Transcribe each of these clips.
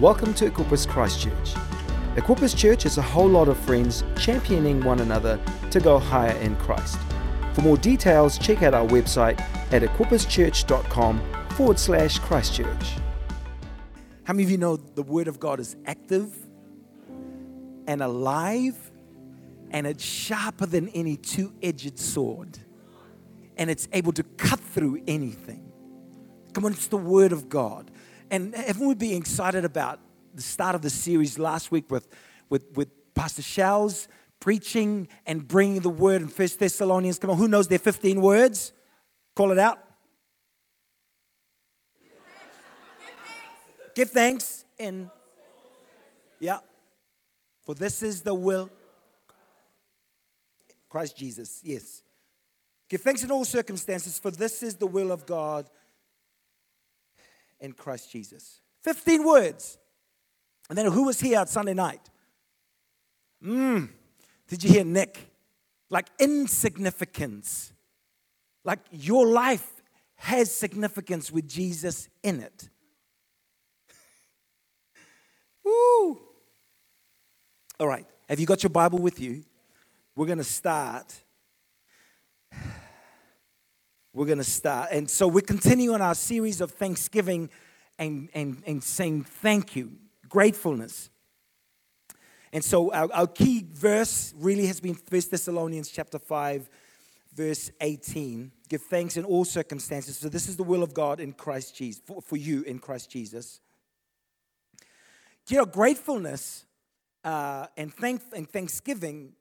Welcome to Equippers Christchurch. Equippers Church is a whole lot of friends championing one another to go higher in Christ. For more details, check out our website at equipperschurch.com forward slash Christchurch. How many of you know the Word of God is active and alive and it's sharper than any two edged sword and it's able to cut through anything? Come on, it's the Word of God. And haven't we been excited about the start of the series last week with, with, with Pastor Shells preaching and bringing the word in First Thessalonians? Come on, who knows their 15 words? Call it out. Give thanks in, yeah, for this is the will. Christ Jesus, yes. Give thanks in all circumstances, for this is the will of God in Christ Jesus. 15 words. And then who was here at Sunday night? Mmm. Did you hear Nick? Like insignificance. Like your life has significance with Jesus in it. Woo! All right. Have you got your Bible with you? We're going to start. We're going to start. And so we're continuing our series of Thanksgiving and, and, and saying thank you, gratefulness. And so our, our key verse really has been 1 Thessalonians chapter 5, verse 18. Give thanks in all circumstances. So this is the will of God in Christ Jesus, for, for you in Christ Jesus. You know, gratefulness uh, and, thank, and thanksgiving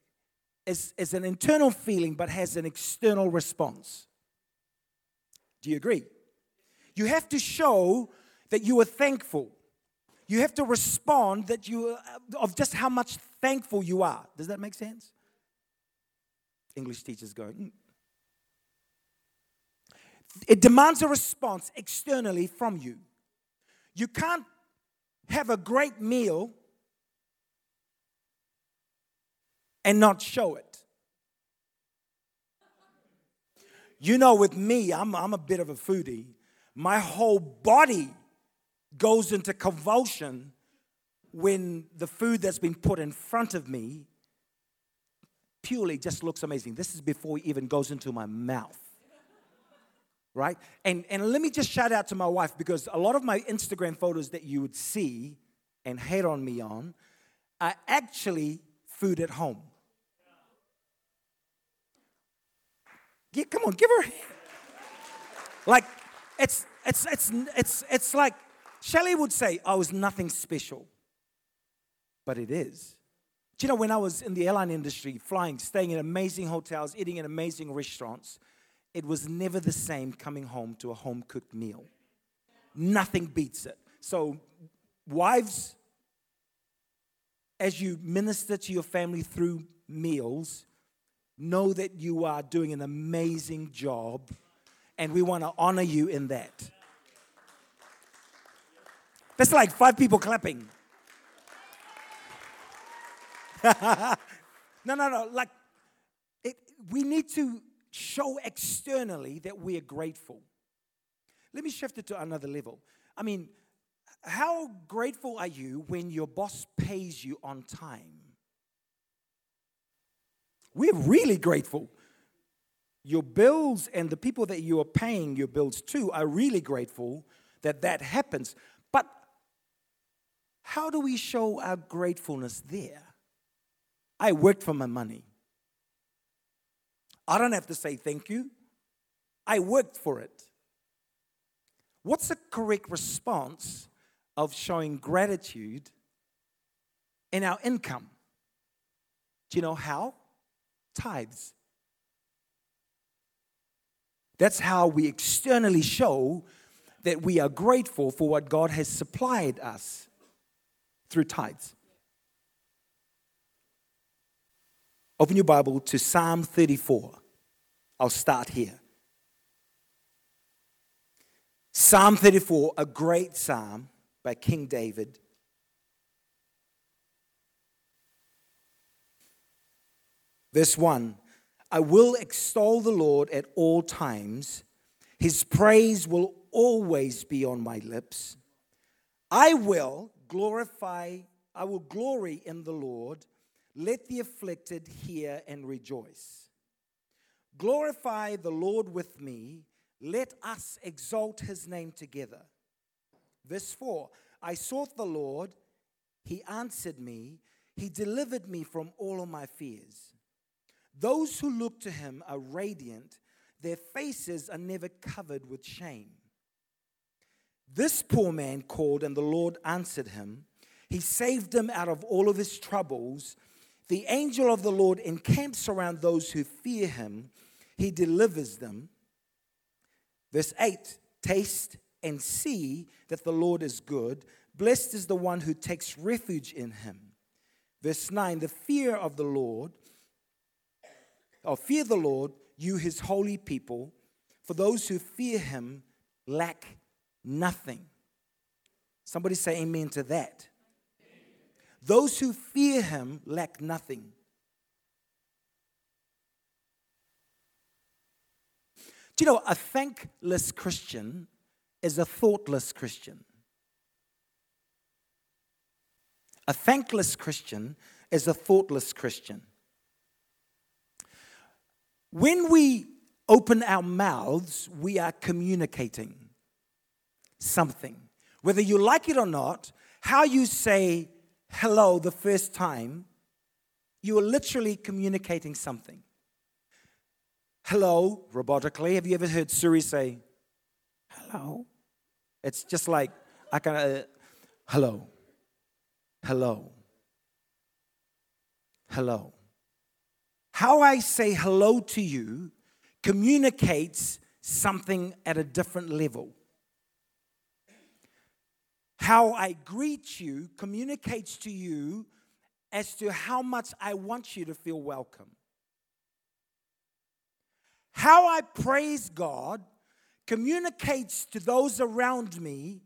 is, is an internal feeling but has an external response. Do you agree? You have to show that you are thankful. You have to respond that you of just how much thankful you are. Does that make sense? English teachers going. Mm. It demands a response externally from you. You can't have a great meal and not show it. You know, with me, I'm, I'm a bit of a foodie. My whole body goes into convulsion when the food that's been put in front of me purely just looks amazing. This is before it even goes into my mouth. Right? And, and let me just shout out to my wife because a lot of my Instagram photos that you would see and hate on me on are actually food at home. Yeah, come on, give her. Like, it's it's it's it's it's like Shelley would say, oh, "I was nothing special," but it is. Do you know when I was in the airline industry, flying, staying in amazing hotels, eating in amazing restaurants, it was never the same coming home to a home cooked meal. Nothing beats it. So, wives, as you minister to your family through meals, know that you are doing an amazing job, and we want to honor you in that. That's like five people clapping. no, no, no. Like, it, we need to show externally that we are grateful. Let me shift it to another level. I mean, how grateful are you when your boss pays you on time? We're really grateful. Your bills and the people that you are paying your bills to are really grateful that that happens. But how do we show our gratefulness there? I worked for my money. I don't have to say thank you. I worked for it. What's the correct response of showing gratitude in our income? Do you know how? Tithes. That's how we externally show that we are grateful for what God has supplied us through tithes. Open your Bible to Psalm 34. I'll start here. Psalm 34, a great psalm by King David. Verse 1 I will extol the Lord at all times, his praise will always be on my lips. I will glorify, I will glory in the Lord. Let the afflicted hear and rejoice. Glorify the Lord with me. Let us exalt his name together. Verse 4 I sought the Lord, he answered me, he delivered me from all of my fears. Those who look to him are radiant, their faces are never covered with shame. This poor man called, and the Lord answered him. He saved him out of all of his troubles. The angel of the Lord encamps around those who fear him, he delivers them. Verse 8 Taste and see that the Lord is good. Blessed is the one who takes refuge in him. Verse 9 The fear of the Lord, or fear the Lord, you his holy people, for those who fear him lack nothing. Somebody say amen to that. Those who fear him lack nothing. Do you know a thankless Christian is a thoughtless Christian? A thankless Christian is a thoughtless Christian. When we open our mouths, we are communicating something. Whether you like it or not, how you say hello the first time, you are literally communicating something. Hello, robotically. Have you ever heard Siri say, hello? It's just like, I can, uh, hello, hello, hello. How I say hello to you communicates something at a different level. How I greet you communicates to you as to how much I want you to feel welcome. How I praise God communicates to those around me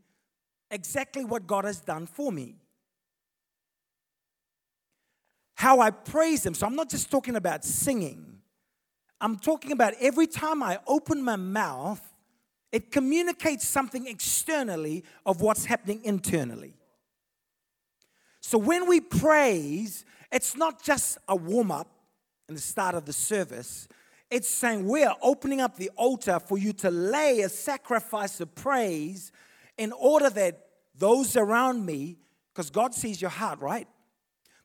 exactly what God has done for me. How I praise Him. So I'm not just talking about singing, I'm talking about every time I open my mouth, it communicates something externally of what's happening internally. So when we praise, it's not just a warm up in the start of the service. It's saying we are opening up the altar for you to lay a sacrifice of praise in order that those around me, because God sees your heart, right?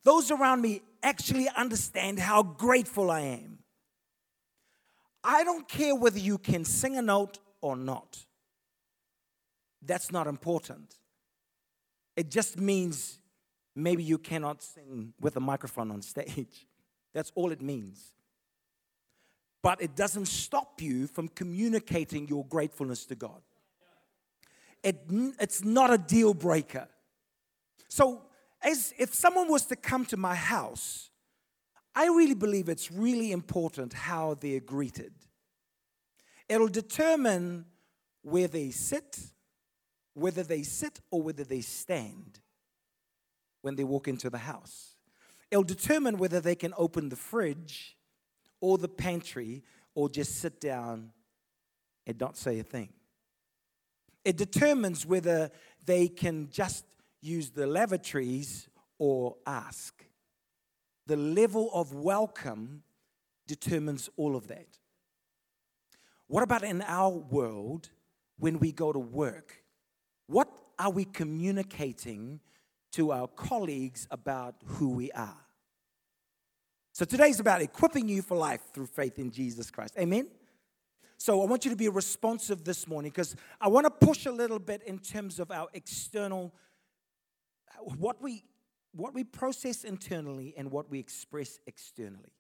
Those around me actually understand how grateful I am. I don't care whether you can sing a note or not. That's not important. It just means maybe you cannot sing with a microphone on stage. That's all it means. But it doesn't stop you from communicating your gratefulness to God. It, it's not a deal breaker. So, as if someone was to come to my house, I really believe it's really important how they're greeted. It'll determine where they sit, whether they sit or whether they stand when they walk into the house. It'll determine whether they can open the fridge or the pantry or just sit down and not say a thing. It determines whether they can just use the lavatories or ask. The level of welcome determines all of that. What about in our world when we go to work? What are we communicating to our colleagues about who we are? So today's about equipping you for life through faith in Jesus Christ. Amen? So I want you to be responsive this morning because I want to push a little bit in terms of our external, what we, what we process internally and what we express externally.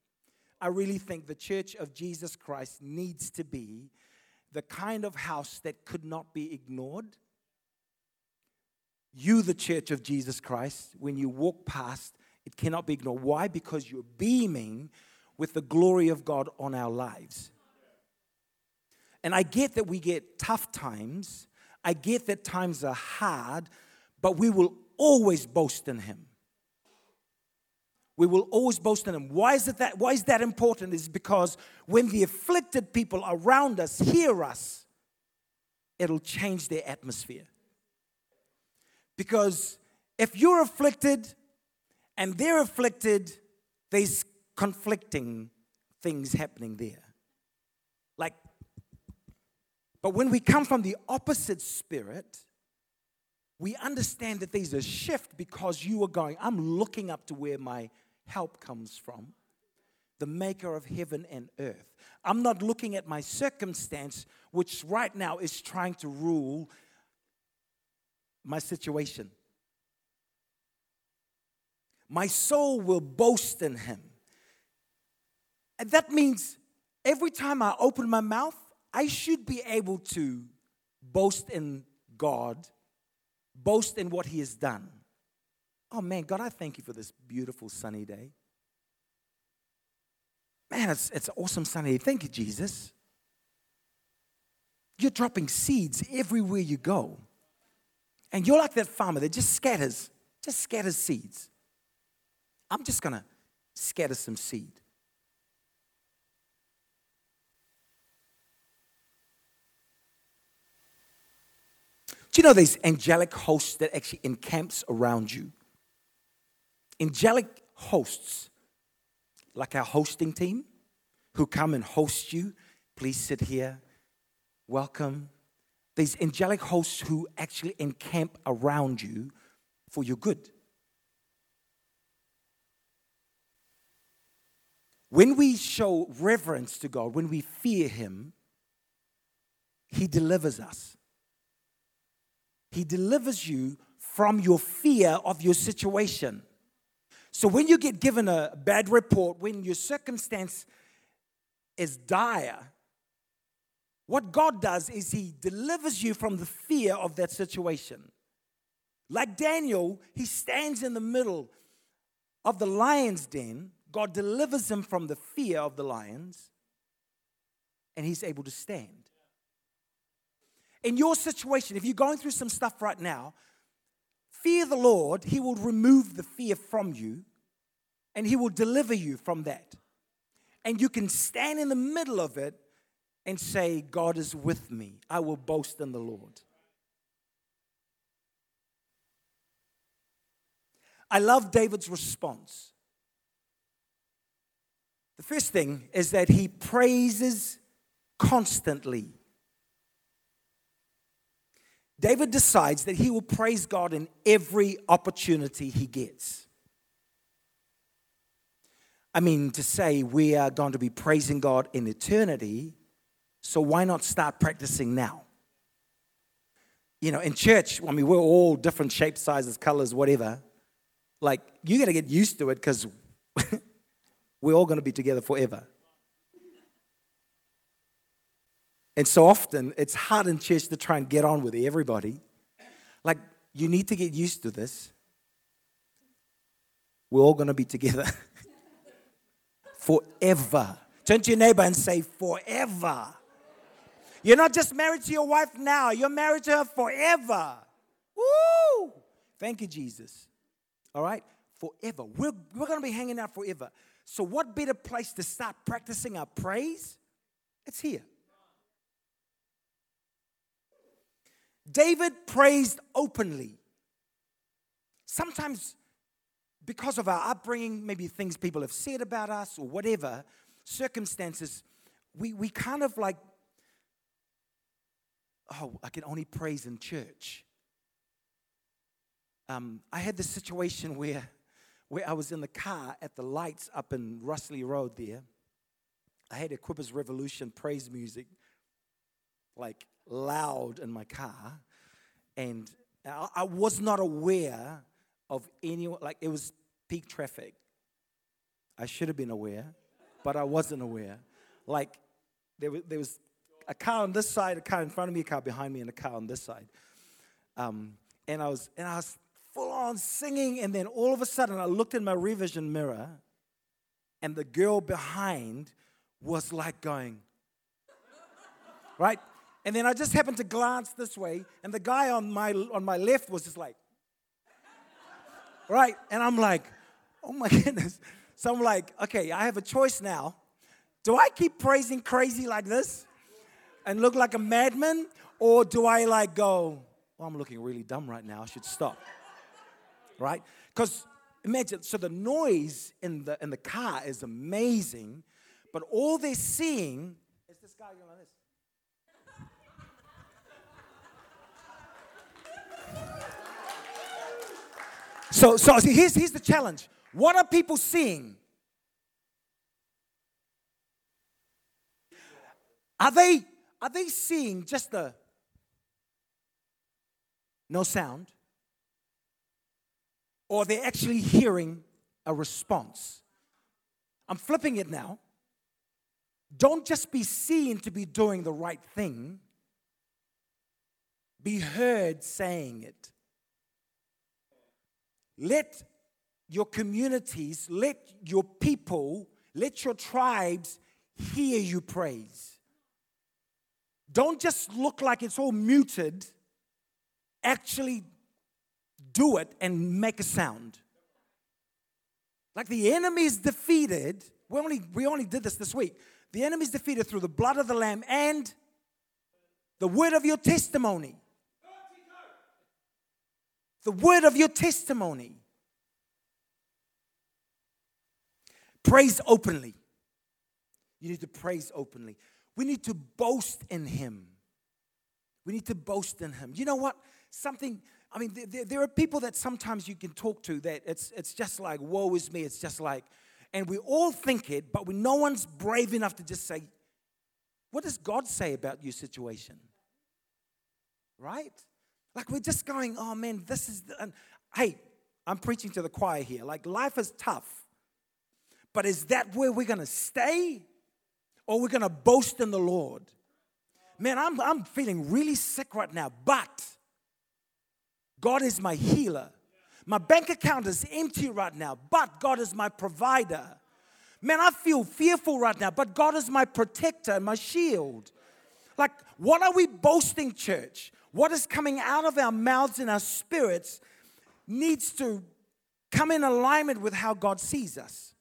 I really think the church of Jesus Christ needs to be the kind of house that could not be ignored. You, the church of Jesus Christ, when you walk past, it cannot be ignored. Why? Because you're beaming with the glory of God on our lives. And I get that we get tough times, I get that times are hard, but we will always boast in Him. We will always boast in him. Why is it that why is that important? Is because when the afflicted people around us hear us, it'll change their atmosphere. Because if you're afflicted and they're afflicted, there's conflicting things happening there. Like, but when we come from the opposite spirit, we understand that there's a shift because you are going, I'm looking up to where my help comes from, the maker of heaven and earth. I'm not looking at my circumstance, which right now is trying to rule my situation. My soul will boast in him. And that means every time I open my mouth, I should be able to boast in God, boast in what he has done. Oh man, God, I thank you for this beautiful sunny day. Man, it's, it's an awesome sunny day. Thank you, Jesus. You're dropping seeds everywhere you go. And you're like that farmer that just scatters, just scatters seeds. I'm just going to scatter some seed. Do you know there's angelic hosts that actually encamps around you? Angelic hosts, like our hosting team, who come and host you. Please sit here. Welcome. These angelic hosts who actually encamp around you for your good. When we show reverence to God, when we fear Him, He delivers us. He delivers you from your fear of your situation. So when you get given a bad report, when your circumstance is dire, what God does is He delivers you from the fear of that situation. Like Daniel, he stands in the middle of the lion's den. God delivers him from the fear of the lions, and he's able to stand. In your situation, if you're going through some stuff right now, fear the Lord, He will remove the fear from you and He will deliver you from that. And you can stand in the middle of it and say, God is with me. I will boast in the Lord. I love David's response. The first thing is that he praises constantly. David decides that he will praise God in every opportunity he gets. I mean, to say we are going to be praising God in eternity, so why not start practicing now? You know, in church, I mean, we're all different shapes, sizes, colors, whatever. Like, you got to get used to it because we're all going to be together forever. And so often it's hard in church to try and get on with everybody. Like, you need to get used to this. We're all going to be together forever. Turn to your neighbor and say, forever. You're not just married to your wife now, you're married to her forever. Woo! Thank you, Jesus. All right? Forever. We're, we're going to be hanging out forever. So, what better place to start practicing our praise? It's here. David praised openly. Sometimes, because of our upbringing, maybe things people have said about us or whatever, circumstances, we, we kind of like, oh, I can only praise in church. Um, I had this situation where where I was in the car at the lights up in Russley Road there. I had Equippers Revolution praise music like loud in my car. And I was not aware of anyone, like it was peak traffic. I should have been aware, but I wasn't aware. Like there was, there was a car on this side, a car in front of me, a car behind me, and a car on this side. Um, and I was, and I was full on singing. And then all of a sudden, I looked in my revision mirror, and the girl behind was like going, right? And then I just happened to glance this way, and the guy on my, on my left was just like, right? And I'm like, oh my goodness. So I'm like, okay, I have a choice now. Do I keep praising crazy like this and look like a madman? Or do I like go, oh, I'm looking really dumb right now. I should stop. right? Because imagine, so the noise in the, in the car is amazing, but all they're seeing is this guy going like this. So, so here's, here's the challenge. What are people seeing? Are they, are they seeing just the no sound? Or they're they actually hearing a response? I'm flipping it now. Don't just be seen to be doing the right thing, be heard saying it. Let your communities, let your people, let your tribes hear you praise. Don't just look like it's all muted. Actually, do it and make a sound. Like the enemy is defeated. We only, we only did this this week. The enemy is defeated through the blood of the Lamb and the word of your testimony the word of your testimony. Praise openly. You need to praise openly. We need to boast in Him. We need to boast in Him. You know what? Something, I mean, there, there, are people that sometimes you can talk to that it's, it's just like, woe is me. It's just like, and we all think it, but we, no one's brave enough to just say, what does God say about your situation? Right? Like we're just going, oh man, this is, the, and, hey, I'm preaching to the choir here. Like life is tough. But is that where we're going to stay? Or we're going to boast in the Lord? Man, I'm, I'm feeling really sick right now, but God is my healer. My bank account is empty right now, but God is my provider. Man, I feel fearful right now, but God is my protector and my shield. Like, what are we boasting, church? What is coming out of our mouths and our spirits needs to come in alignment with how God sees us.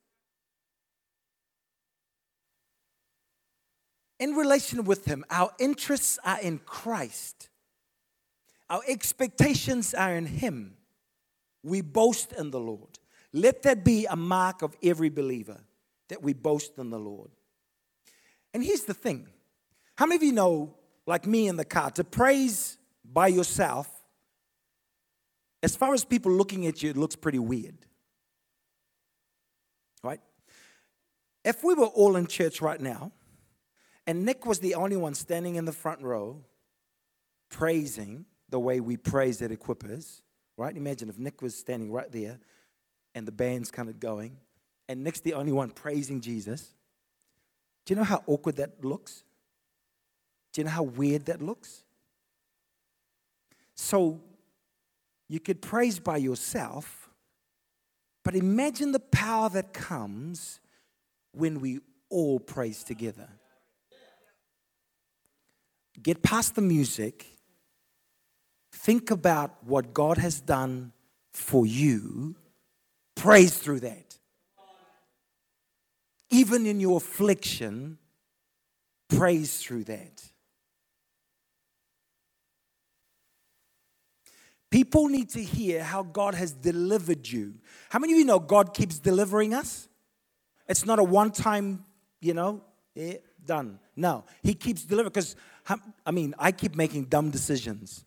In relation with Him, our interests are in Christ, our expectations are in Him. We boast in the Lord. Let that be a mark of every believer that we boast in the Lord. And here's the thing how many of you know, like me in the car, to praise by yourself, as far as people looking at you, it looks pretty weird. Right? If we were all in church right now, and Nick was the only one standing in the front row praising the way we praise at Equippers, right? Imagine if Nick was standing right there and the band's kind of going, and Nick's the only one praising Jesus. Do you know how awkward that looks? Do you know how weird that looks? So you could praise by yourself, but imagine the power that comes when we all praise together. Get past the music. Think about what God has done for you. Praise through that. Even in your affliction, praise through that. People need to hear how God has delivered you. How many of you know God keeps delivering us? It's not a one time, you know, eh, done. No, He keeps delivering. Because, I mean, I keep making dumb decisions.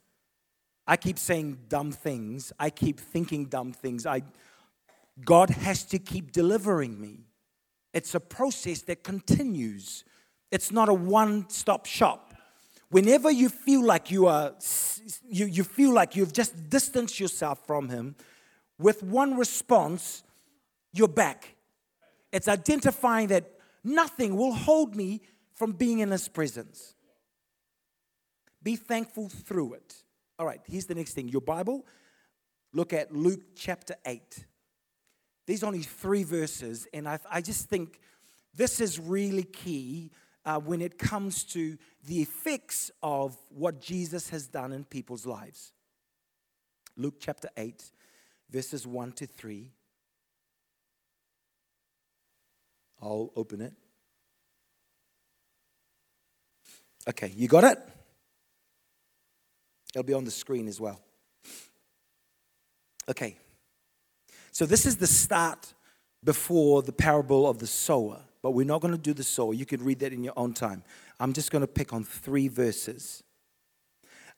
I keep saying dumb things. I keep thinking dumb things. I, God has to keep delivering me. It's a process that continues, it's not a one stop shop. Whenever you feel like you are, you, you feel like you've just distanced yourself from Him, with one response, you're back. It's identifying that nothing will hold me from being in His presence. Be thankful through it. All right, here's the next thing. Your Bible, look at Luke chapter 8. These only three verses, and I, I just think this is really key uh, when it comes to the effects of what Jesus has done in people's lives. Luke chapter 8, verses 1 to 3. I'll open it. Okay, you got it? It'll be on the screen as well. Okay. So this is the start before the parable of the sower, but we're not going to do the sower. You can read that in your own time. I'm just going to pick on three verses.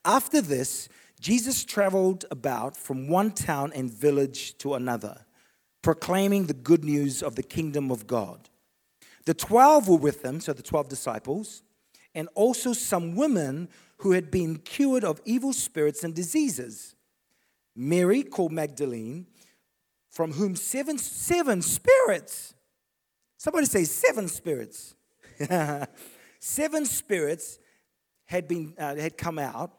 After this, Jesus traveled about from one town and village to another, proclaiming the good news of the kingdom of God. The twelve were with him, so the twelve disciples, and also some women who had been cured of evil spirits and diseases. Mary, called Magdalene, from whom seven, seven spirits, somebody say seven spirits, seven spirits had, been, uh, had come out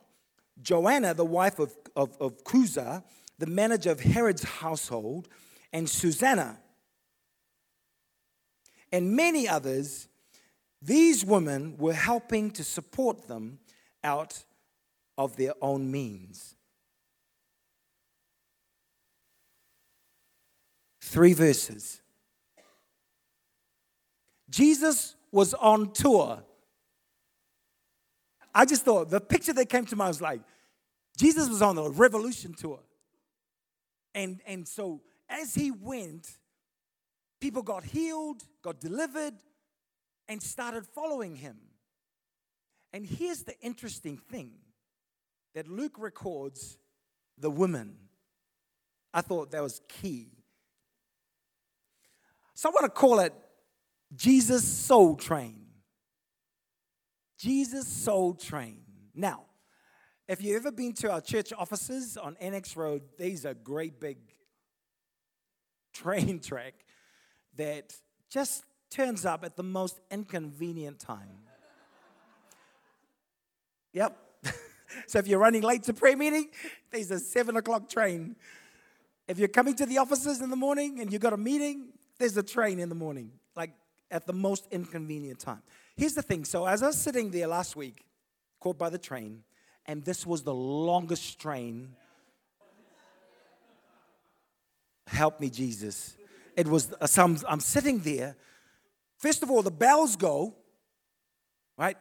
Joanna, the wife of, of, of Chuza, the manager of Herod's household, and Susanna, and many others, these women were helping to support them out of their own means. Three verses. Jesus was on tour I just thought the picture that came to mind was like Jesus was on a revolution tour. And, and so as he went, people got healed, got delivered, and started following him. And here's the interesting thing that Luke records the women. I thought that was key. So I want to call it Jesus Soul Train. Jesus Soul Train. Now, if you've ever been to our church offices on Annex Road, there's a great big train track that just turns up at the most inconvenient time. Yep. so if you're running late to prayer meeting, there's a seven o'clock train. If you're coming to the offices in the morning and you've got a meeting, there's a train in the morning, like at the most inconvenient time. Here's the thing so, as I was sitting there last week, caught by the train, and this was the longest train. Help me, Jesus. It was, uh, I'm, I'm sitting there. First of all, the bells go, right?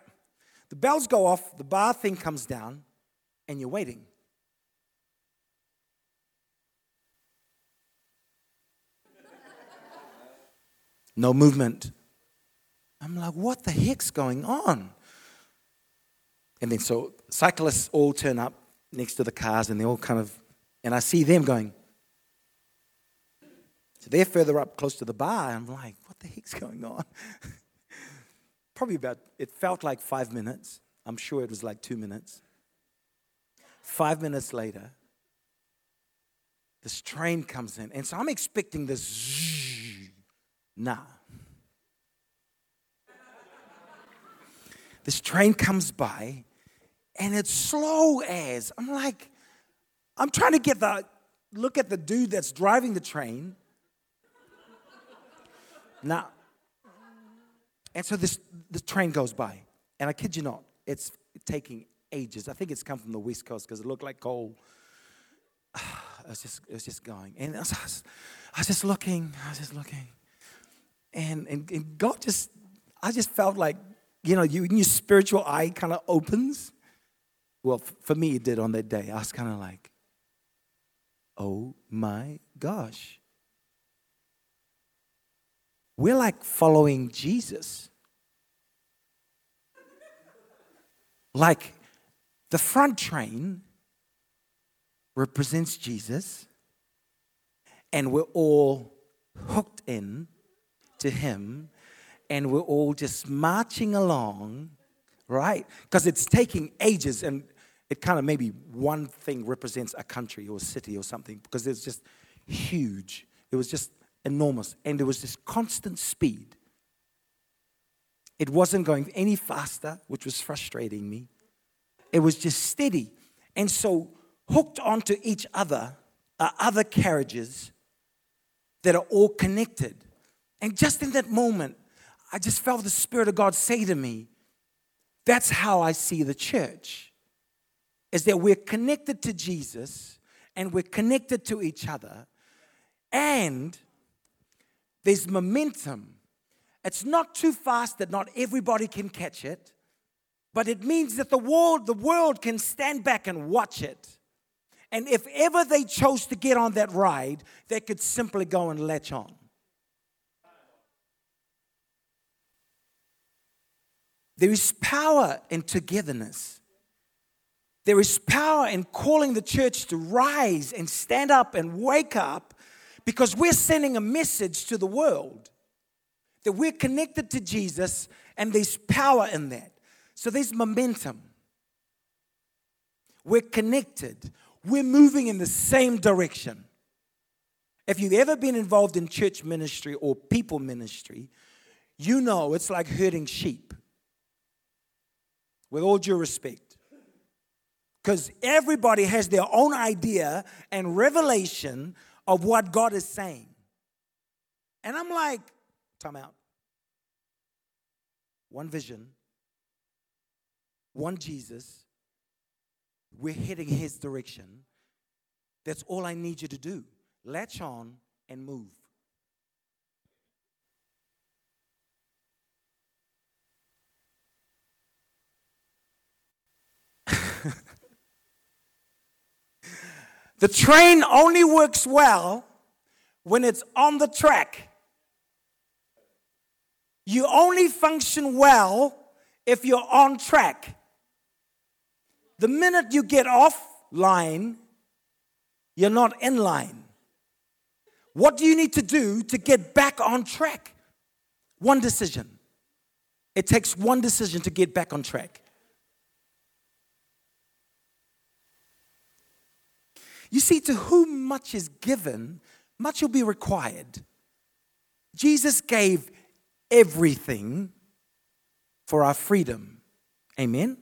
The bells go off, the bar thing comes down, and you're waiting. No movement. I'm like, what the heck's going on? And then so cyclists all turn up next to the cars and they all kind of, and I see them going. So they're further up close to the bar. I'm like, what the heck's going on? Probably about, it felt like five minutes. I'm sure it was like two minutes. Five minutes later, this train comes in. And so I'm expecting this. Nah. This train comes by and it's slow as. I'm like, I'm trying to get the look at the dude that's driving the train. Now, and so this the train goes by, and I kid you not, it's taking ages. I think it's come from the west coast because it looked like coal. It was just it was just going, and I was, I was just looking, I was just looking, and, and and God just I just felt like you know, you, your spiritual eye kind of opens. Well, for me, it did on that day. I was kind of like, oh my gosh. We're like following Jesus. Like the front train represents Jesus, and we're all hooked in to him and we're all just marching along, right? Because it's taking ages and it kind of maybe one thing represents a country or a city or something because it's just huge. It was just enormous. And there was this constant speed. It wasn't going any faster, which was frustrating me. It was just steady. And so, hooked onto each other are other carriages that are all connected. And just in that moment, I just felt the Spirit of God say to me, that's how I see the church. Is that we're connected to Jesus and we're connected to each other, and there's momentum. It's not too fast that not everybody can catch it, but it means that the world, the world can stand back and watch it. And if ever they chose to get on that ride, they could simply go and latch on. There is power in togetherness. There is power in calling the church to rise and stand up and wake up because we're sending a message to the world that we're connected to Jesus and there's power in that. So there's momentum. We're connected. We're moving in the same direction. If you've ever been involved in church ministry or people ministry, you know it's like herding sheep. With all due respect. Because everybody has their own idea and revelation of what God is saying. And I'm like, time out. One vision, one Jesus. We're heading his direction. That's all I need you to do. Latch on and move. the train only works well when it's on the track. You only function well if you're on track. The minute you get off line, you're not in line. What do you need to do to get back on track? One decision. It takes one decision to get back on track. You see, to whom much is given, much will be required. Jesus gave everything for our freedom. Amen?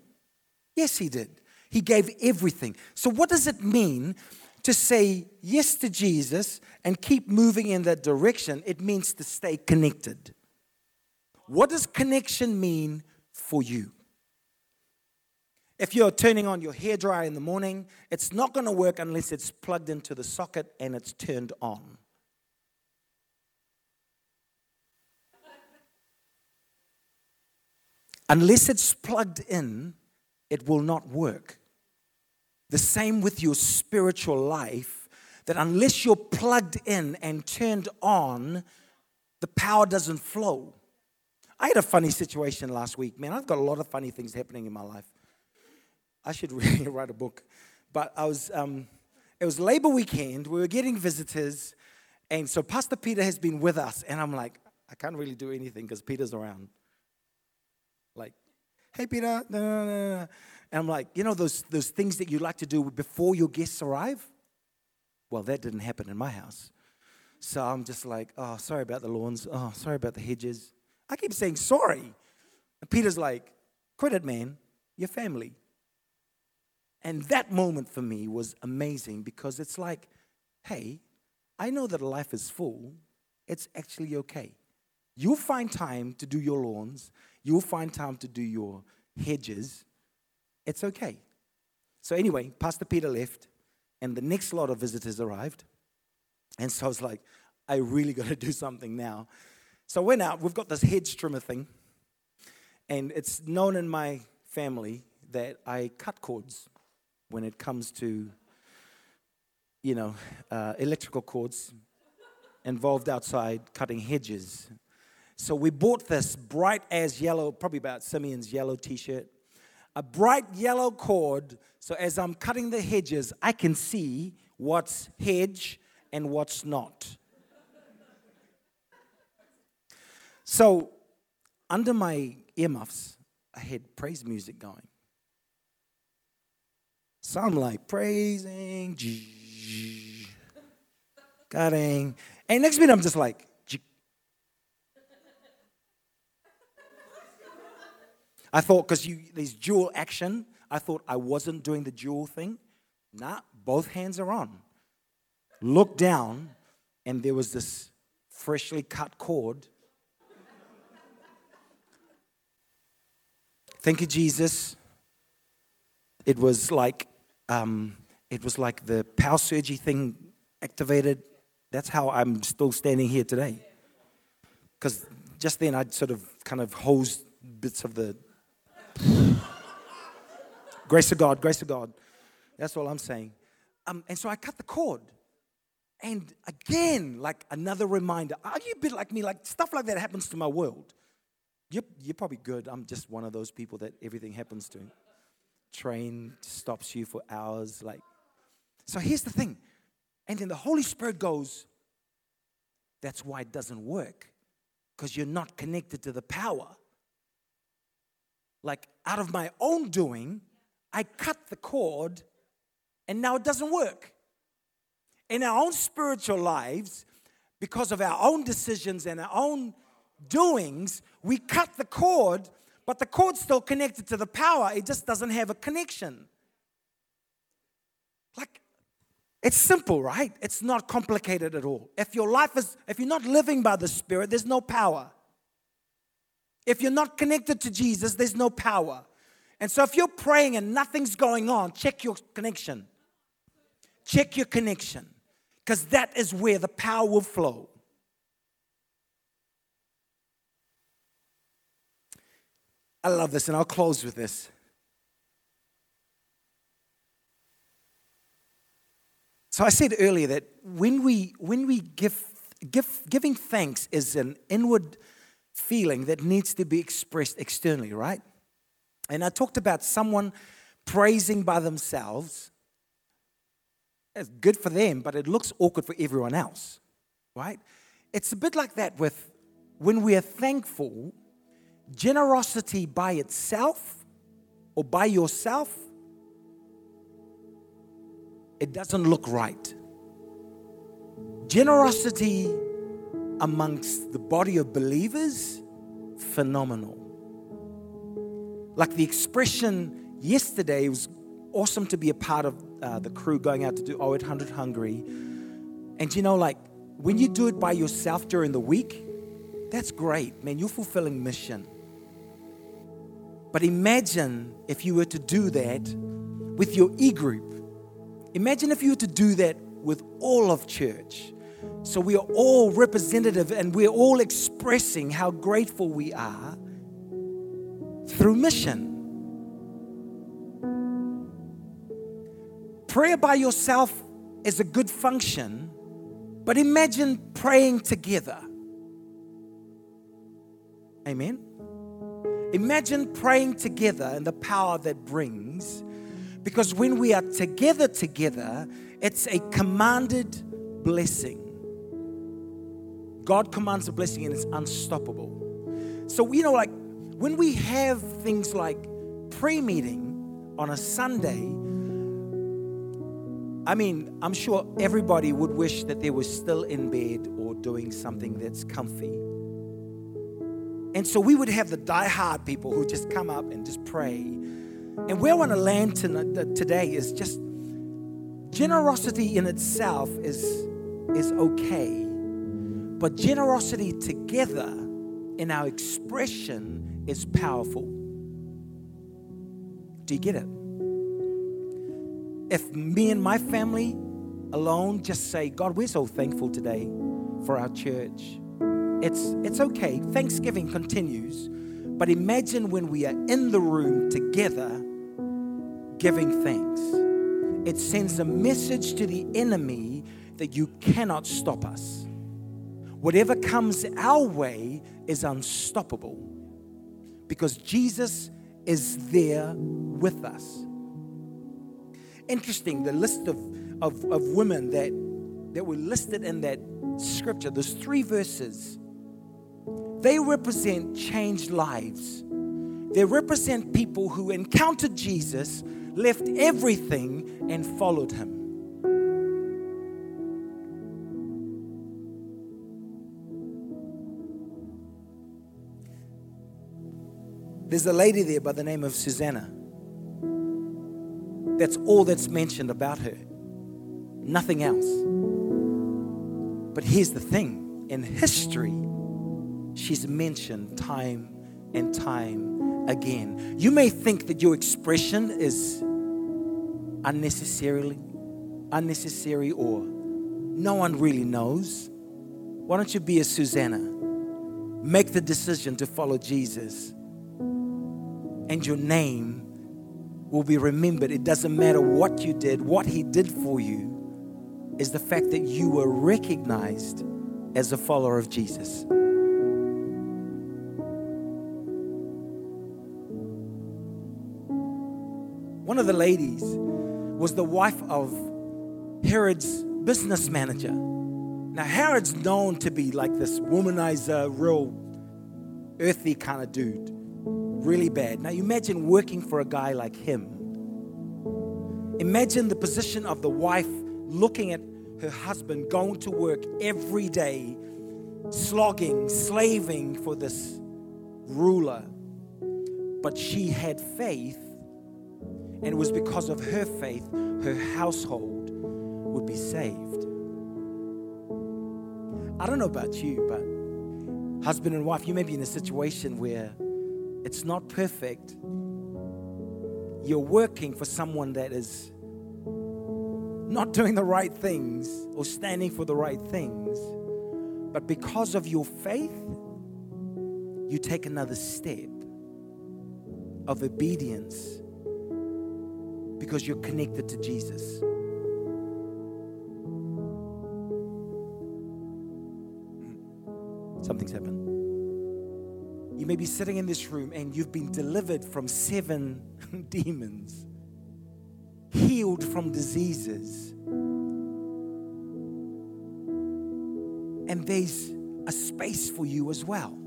Yes, He did. He gave everything. So, what does it mean to say yes to Jesus and keep moving in that direction? It means to stay connected. What does connection mean for you? If you're turning on your hair dryer in the morning, it's not going to work unless it's plugged into the socket and it's turned on. Unless it's plugged in, it will not work. The same with your spiritual life, that unless you're plugged in and turned on, the power doesn't flow. I had a funny situation last week, man. I've got a lot of funny things happening in my life. I should really write a book. But I was, um, it was Labor Weekend. We were getting visitors. And so Pastor Peter has been with us. And I'm like, I can't really do anything because Peter's around. Like, hey, Peter. No, no, no, no. And I'm like, you know, those, those things that you like to do before your guests arrive? Well, that didn't happen in my house. So I'm just like, oh, sorry about the lawns. Oh, sorry about the hedges. I keep saying sorry. And Peter's like, quit it, man. Your family. And that moment for me was amazing because it's like, hey, I know that life is full. It's actually okay. You'll find time to do your lawns, you'll find time to do your hedges. It's okay. So, anyway, Pastor Peter left, and the next lot of visitors arrived. And so I was like, I really got to do something now. So I went out. We've got this hedge trimmer thing, and it's known in my family that I cut cords when it comes to, you know, uh, electrical cords involved outside cutting hedges. So we bought this bright as yellow, probably about Simeon's yellow t shirt, a bright yellow cord. So as I'm cutting the hedges, I can see what's hedge and what's not. So under my earmuffs, I had praise music going. So I'm like praising, cutting. And next minute I'm just like, I thought because you there's dual action, I thought I wasn't doing the dual thing. Nah, both hands are on. Look down, and there was this freshly cut cord. Thank you, Jesus. It was like um, it was like the power surgery thing activated. That's how I'm still standing here today. Because just then I'd sort of kind of hosed bits of the. Grace of God, grace of God. That's all I'm saying. Um, and so I cut the cord. And again, like another reminder. Are you a bit like me? Like stuff like that happens to my world. You're, you're probably good. I'm just one of those people that everything happens to. Train stops you for hours. Like, so here's the thing. And then the Holy Spirit goes, that's why it doesn't work. Because you're not connected to the power. Like out of my own doing, I cut the cord and now it doesn't work. In our own spiritual lives, because of our own decisions and our own doings, we cut the cord, but the cord's still connected to the power. It just doesn't have a connection. Like, it's simple, right? It's not complicated at all. If your life is, if you're not living by the Spirit, there's no power. If you're not connected to Jesus, there's no power. And so if you're praying and nothing's going on, check your connection. Check your connection because that is where the power will flow. I love this, and I'll close with this. So I said earlier that when we when we give, give giving thanks is an inward feeling that needs to be expressed externally, right? And I talked about someone praising by themselves it's good for them, but it looks awkward for everyone else, right? It's a bit like that with when we are thankful, generosity by itself or by yourself, it doesn't look right. Generosity amongst the body of believers, phenomenal. Like the expression yesterday was awesome to be a part of uh, the crew going out to do 0800 Hungry. And you know, like when you do it by yourself during the week, that's great, man. You're fulfilling mission. But imagine if you were to do that with your e group. Imagine if you were to do that with all of church. So we are all representative and we're all expressing how grateful we are through mission. Prayer by yourself is a good function, but imagine praying together. Amen. Imagine praying together and the power that brings. Because when we are together, together, it's a commanded blessing. God commands a blessing and it's unstoppable. So, you know, like when we have things like prayer meeting on a Sunday, I mean, I'm sure everybody would wish that they were still in bed or doing something that's comfy. And so we would have the die-hard people who just come up and just pray. And where I want to land today is just generosity in itself is, is okay. But generosity together in our expression is powerful. Do you get it? if me and my family alone just say, God, we're so thankful today for our church, it's, it's okay. Thanksgiving continues. But imagine when we are in the room together giving thanks. It sends a message to the enemy that you cannot stop us. Whatever comes our way is unstoppable because Jesus is there with us interesting the list of, of, of women that, that were listed in that scripture, those three verses, they represent changed lives. They represent people who encountered Jesus, left everything, and followed him. There's a lady there by the name of Susanna. That's all that's mentioned about her. Nothing else. But here's the thing in history, she's mentioned time and time again. You may think that your expression is unnecessarily unnecessary or no one really knows. Why don't you be a Susanna? Make the decision to follow Jesus, and your name will be remembered. It doesn't matter what you did, what He did for you is the fact that you were recognized as a follower of Jesus. One of the ladies was the wife of Herod's business manager. Now, Herod's known to be like this womanizer, real earthy kind of dude. Really bad. Now, you imagine working for a guy like him. Imagine the position of the wife looking at her husband going to work every day, slogging, slaving for this ruler. But she had faith and it was because of her faith, her household would be saved. I don't know about you, but husband and wife, you may be in a situation where it's not perfect. You're working for someone that is not doing the right things or standing for the right things. But because of your faith, you take another step of obedience because you're connected to Jesus. Hmm. Something's happened. You may be sitting in this room and you've been delivered from seven demons, healed from diseases. And there's a space for you as well.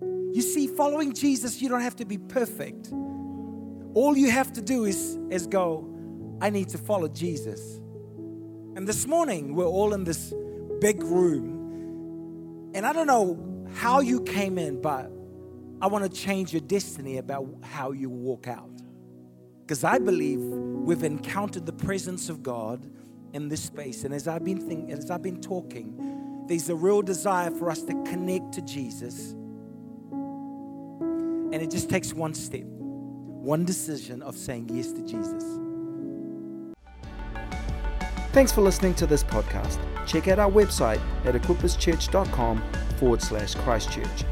You see, following Jesus, you don't have to be perfect. All you have to do is, is go, I need to follow Jesus. And this morning, we're all in this big room. And I don't know how you came in, but I want to change your destiny about how you walk out. Because I believe we've encountered the presence of God in this space. And as I've been thinking, as I've been talking, there's a real desire for us to connect to Jesus. And it just takes one step one decision of saying yes to Jesus. Thanks for listening to this podcast. Check out our website at equipperschurch.com forward slash Christchurch.